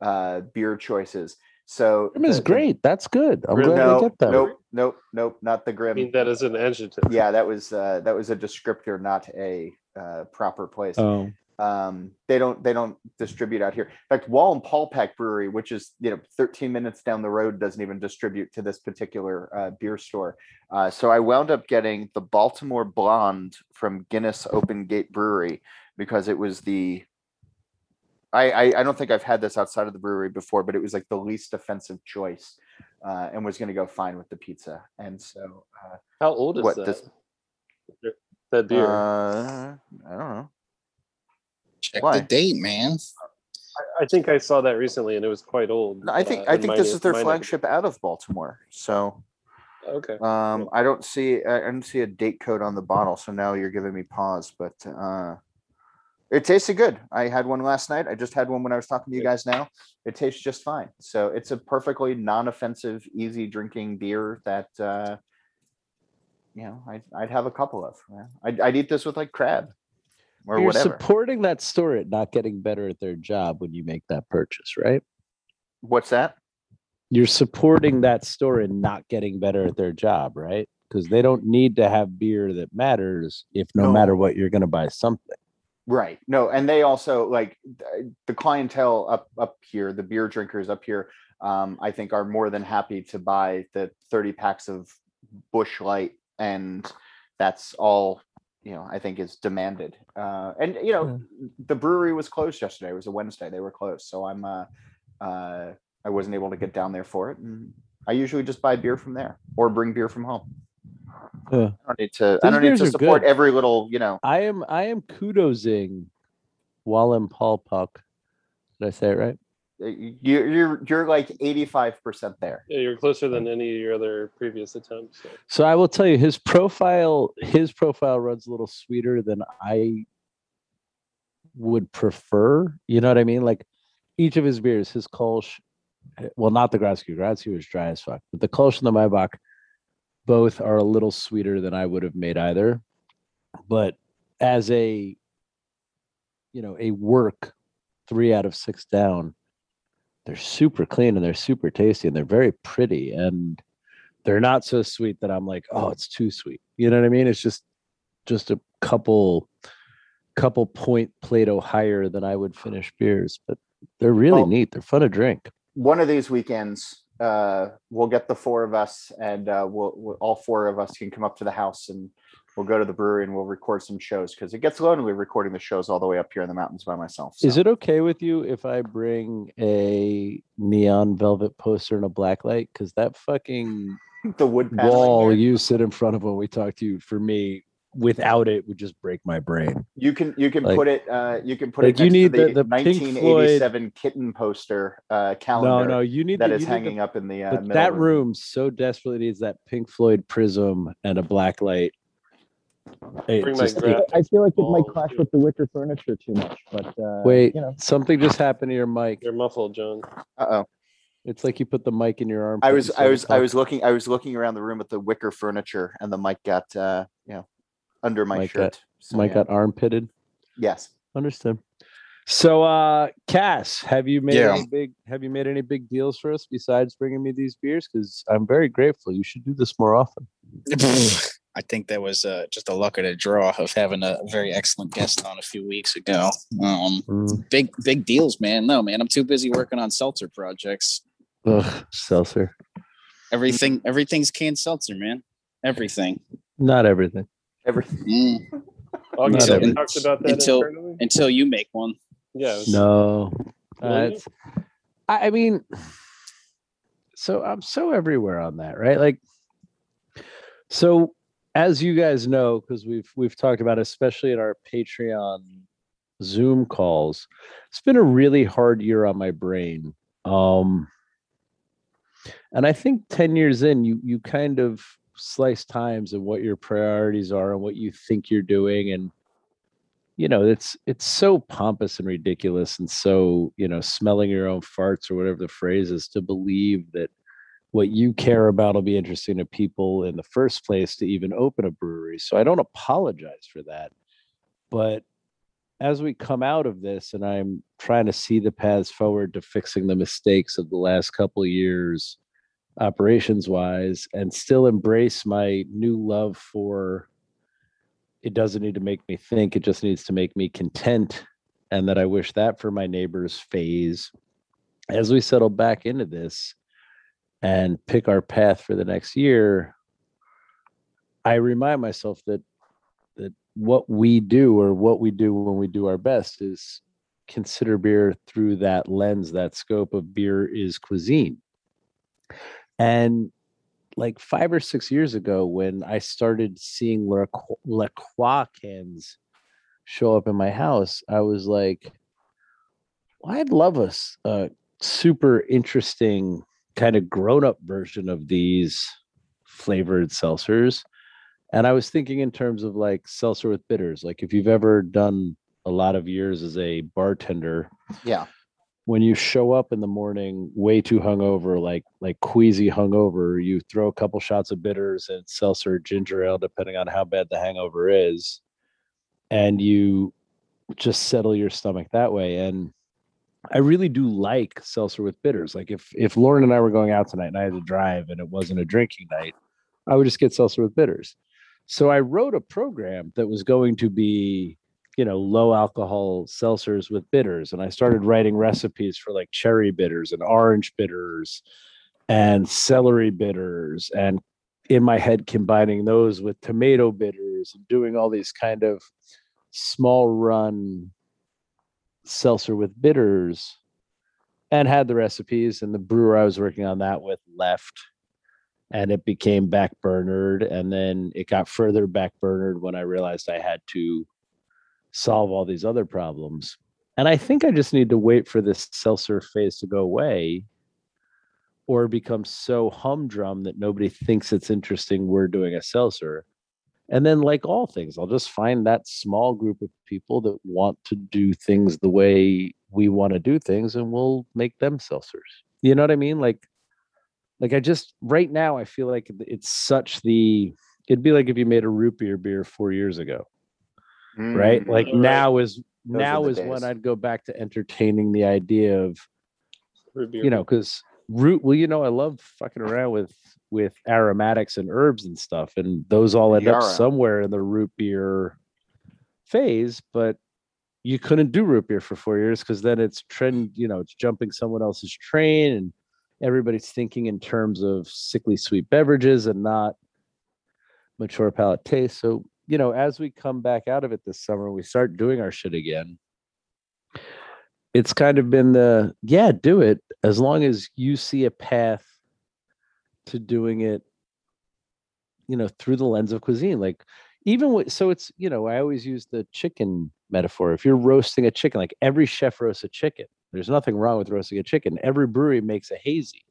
uh, beer choices. So Grim is the- the- great. That's good. I'm Grim- glad no, they get that. nope, nope, nope, not the Grim. I grim. mean, that is an adjective. yeah, that was uh, that was a descriptor, not a uh, proper place Oh, um they don't they don't distribute out here in fact Wallenpaupack brewery which is you know 13 minutes down the road doesn't even distribute to this particular uh, beer store uh, so i wound up getting the baltimore blonde from guinness open gate brewery because it was the I, I i don't think i've had this outside of the brewery before but it was like the least offensive choice uh, and was going to go fine with the pizza and so uh, How old is What, that? this- that beer. uh, i don't know Check Why? the date, man. I think I saw that recently, and it was quite old. No, I think uh, I think this neck- is their my neck flagship out of Baltimore. So Okay. um, I don't see I don't see a date code on the bottle. So now you're giving me pause, but uh, it tasted good. I had one last night. I just had one when I was talking to you guys. Now it tastes just fine. So it's a perfectly non-offensive, easy drinking beer that uh, you know I'd, I'd have a couple of. Yeah. I'd, I'd eat this with like crab. or you're whatever. supporting that store at not getting better at their job when you make that purchase, right? What's that? You're supporting that store in not getting better at their job, right? Because they don't need to have beer that matters if no, No. matter what, you're going to buy something. Right. No, and they also like the clientele up up here, the beer drinkers up here, um, I think are more than happy to buy the 30 packs of Busch Light, and that's all you know. I think is demanded. Uh, and you know, the brewery was closed yesterday. It was a Wednesday. They were closed, so I'm uh, uh, I wasn't able to get down there for it. And I usually just buy beer from there or bring beer from home. Yeah. I don't need to. I don't need to support every little you know. I am I am kudosing Wallen Paul Puck. Did I say it right? uh, You're you're you're like 85 percent there. Yeah, you're closer than any of your other previous attempts. So. So I will tell you, his profile, his profile runs a little sweeter than I would prefer. You know what I mean? Like each of his beers, his Kolsch, eh, well, not the Grodziskie. Grodziskie was dry as fuck, but the Kolsch and the Maibock, both are a little sweeter than I would have made either. But as a, you know, a work three out of six down, they're super clean and they're super tasty and they're very pretty and they're not so sweet that I'm like, oh, it's too sweet. You know what I mean? It's just just a couple couple point Plato higher than I would finish beers, but they're really Well- neat. They're fun to drink. One of these weekends, uh, we'll get the four of us, and uh, we'll, we'll all four of us can come up to the house, and we'll go to the brewery and we'll record some shows because it gets lonely recording the shows all the way up here in the mountains by myself. Is it okay with you if I bring a neon velvet poster and a black light? Because that fucking [laughs] the wood wall you sit in front of when we talk to you, for me, without it would just break my brain. You can you can Like- put it uh, you can put like, it you need to the- the, the Pink Floyd- 1987 kitten poster uh, No, calendar no, you need that the, is you need the hanging up in the uh, but middle that room. room so desperately needs that Pink Floyd prism and a black light. It Bring just- it- I feel like it might Oh, clash with the wicker furniture too much, but uh, wait, you know, something just happened to your mic. You're muffled, John. Uh-oh. It's like you put the mic in your arm. I was I was I was looking I was looking around the room at the wicker furniture and the mic got uh you know under my Mic got- shirt. So, mic yeah. got armpitted. yes. Understood. So, uh, Cass, have you made Yeah. any big have you made any big deals for us besides bringing me these beers? Because I'm very grateful. You should do this more often. [laughs] I think that was uh, just a luck of the draw of having a very excellent guest on a few weeks ago. Um, Mm. big big deals, man. No, man, I'm too busy working on seltzer projects. Ugh, seltzer. Everything everything's canned seltzer, man. Everything. Not everything. Everything. Mm, Augie, Not every- talked about that until- internally? until you make one. Yeah. it's- No. Uh, Will you? it's- I I mean, so I'm so everywhere on that, right? Like, so as you guys know, because we've we've talked about, especially in our Patreon Zoom calls, it's been a really hard year on my brain. Um, and I think 10 years in, you you kind of slice times and what your priorities are and what you think you're doing and you know it's it's so pompous and ridiculous and so you know smelling your own farts or whatever the phrase is to believe that what you care about will be interesting to people in the first place to even open a brewery. So i don't apologize for that. But as we come out of this and i'm trying to see the paths forward to fixing the mistakes of the last couple years operations wise and still embrace my new love for it doesn't need to make me think it just needs to make me content and that i wish that for my neighbors phase. As we settle back into this and pick our path for the next year i remind myself that that what we do or what we do when we do our best is consider beer through that lens that scope of beer is cuisine and like five or six years ago when I started seeing La Croix- cans show up in my house, I was like, well, I'd love a, a super interesting kind of grown up version of these flavored seltzers. And I was thinking in terms of like seltzer with bitters. Like if you've ever done a lot of years as a bartender, Yeah. When you show up in the morning way too hungover, like like queasy hungover, you throw a couple shots of bitters and seltzer ginger ale, depending on how bad the hangover is, and you just settle your stomach that way. And I really do like seltzer with bitters. Like if if Lauren and I were going out tonight and I had to drive and it wasn't a drinking night, I would just get seltzer with bitters. So I wrote a program that was going to be, you know, low alcohol seltzers with bitters. And I started writing recipes for like cherry bitters and orange bitters and celery bitters and in my head combining those with tomato bitters and doing all these kind of small run seltzer with bitters and had the recipes and the brewer I was working on that with left and it became backburnered and then it got further backburnered when I realized I had to solve all these other problems. And I think I just need to wait for this seltzer phase to go away or become so humdrum that nobody thinks it's interesting we're doing a seltzer. And then, like all things, I'll just find that small group of people that want to do things the way we want to do things, and we'll make them seltzers. You know what I mean? Like, like I just right now, I feel like it's such the. It'd be like if you made a root beer beer four years ago, right? Mm. Like Right. now is are now the is when. I'd go back to entertaining the idea of Root you know because root well you know i love fucking around with with aromatics and herbs and stuff and those all end up somewhere in the root beer phase but you couldn't do root beer for four years because then it's trend you know it's jumping someone else's train and everybody's thinking in terms of sickly sweet beverages and not mature palate taste so you know as we come back out of it this summer we start doing our shit again it's kind of been the yeah do it as long as you see a path to doing it you know through the lens of cuisine like even with so it's you know i always use the chicken metaphor if you're roasting a chicken like every chef roasts a chicken there's nothing wrong with roasting a chicken every brewery makes a hazy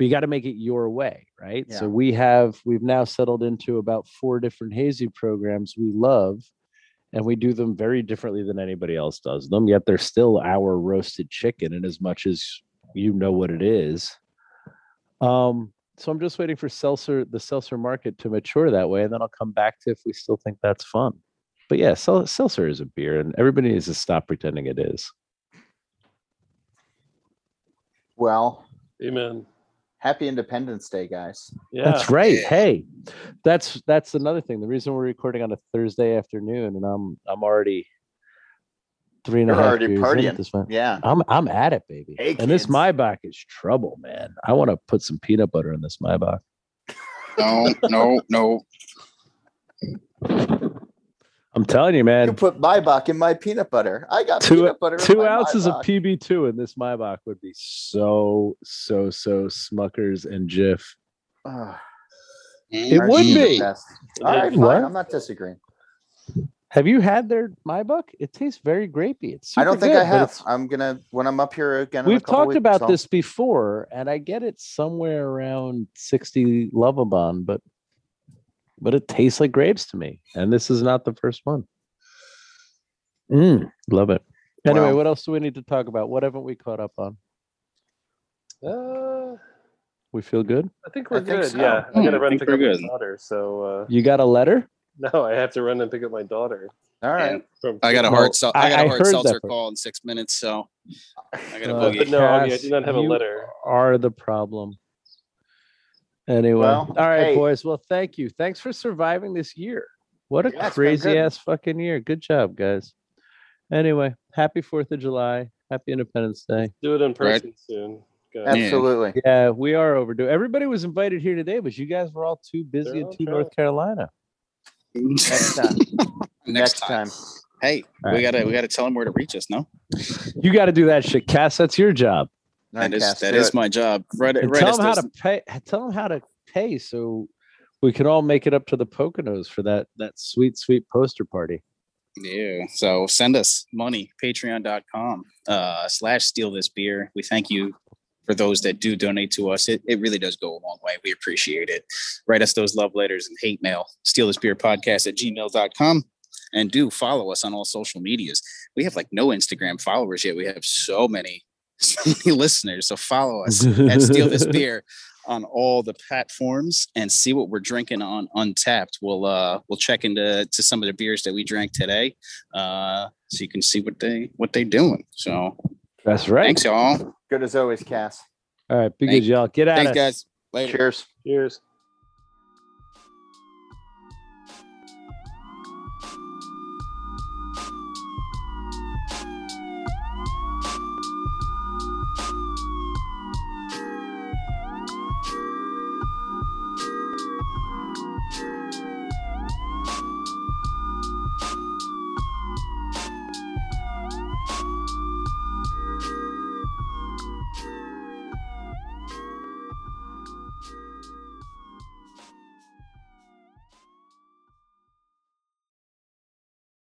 but you got to make it your way right? So we have we've now settled into about four different hazy programs we love and we do them very differently than anybody else does them yet they're still our roasted chicken and as much as you know what it is. Um so i'm just waiting for seltzer the seltzer market to mature that way and then i'll come back to if we still think that's fun. But yeah sel- seltzer is a beer and everybody needs to stop pretending it is. Well, Amen. Happy Independence Day, guys. Yeah. That's right. Hey, that's that's another thing. The reason we're recording on a Thursday afternoon, and I'm I'm already three and You're half already beers in at partying. this point. Yeah. I'm I'm at it, baby. Hey, and this kids. Maibock is trouble, man. I want to put some peanut butter in this Maibock. No, no, no. I'm telling you, man. You put Maibock in my peanut butter. I got Two peanut butter. in two my ounces of PB2 in this Maibock would be so so so Smuckers and Jif. Ugh, It would be. All right, fine. What? I'm not disagreeing. Have you had their Maibock? It tastes very grapey. It's I don't think I good, but have. I'm gonna when I'm up here again. We've couple talked weeks, about I'll- this before, and I get it somewhere around 60 Lovibond, but but it tastes like grapes to me. And this is not the first one. Mm, love it. Anyway, Well- what else do we need to talk about? What haven't we caught up on? Uh, We feel good. I think we're think good. so. Yeah. I Hmm, gotta I run think pick up good. my daughter. So uh, You got a letter? [laughs] no, I have to run and pick up my daughter. All right. From I got a No, hard sel- I- I got I a hard seltzer part. call in six minutes, so I got a Uh, boogie. But no, I, I do not have a letter. Are the problem. Anyway, Well, all right, hey. boys. Well, thank you. Thanks for surviving this year. What a Yeah, crazy ass fucking year. Good job, guys. Anyway, happy 4th of July. Happy Independence Day. Do it in Right. person soon. guys. Absolutely. Yeah, we are overdue. Everybody was invited here today, but you guys were all too busy They're in all. North Carolina. Next time. Next Next time. time. Hey, All we right. gotta we gotta tell them where to reach us. No, You got to do that shit, Cass. That's your job. All right, that is Cass, that do is it. my job. Right, And right. tell them how to pay. Tell them how to pay so we can all make it up to the Poconos for that that sweet, sweet poster party. Yeah. So send us money, patreon.com uh slash steal this beer. We thank you for those that do donate to us. It, it really does go a long way. We appreciate it. Write us those love letters and hate mail. Steal this beer podcast at gmail.com. And do follow us on all social medias. We have like no Instagram followers yet. We have so many [laughs] listeners. So follow us at Steal This [laughs] Beer on all the platforms and see what we're drinking on Untappd. We'll uh we'll check into to some of the beers that we drank today, uh, so you can see what they what they doing. So That's right. thanks, y'all. Good as always, Cass. All right. Be Thank- good, y'all. Get out. Thanks, us. guys. Later. Cheers. Cheers.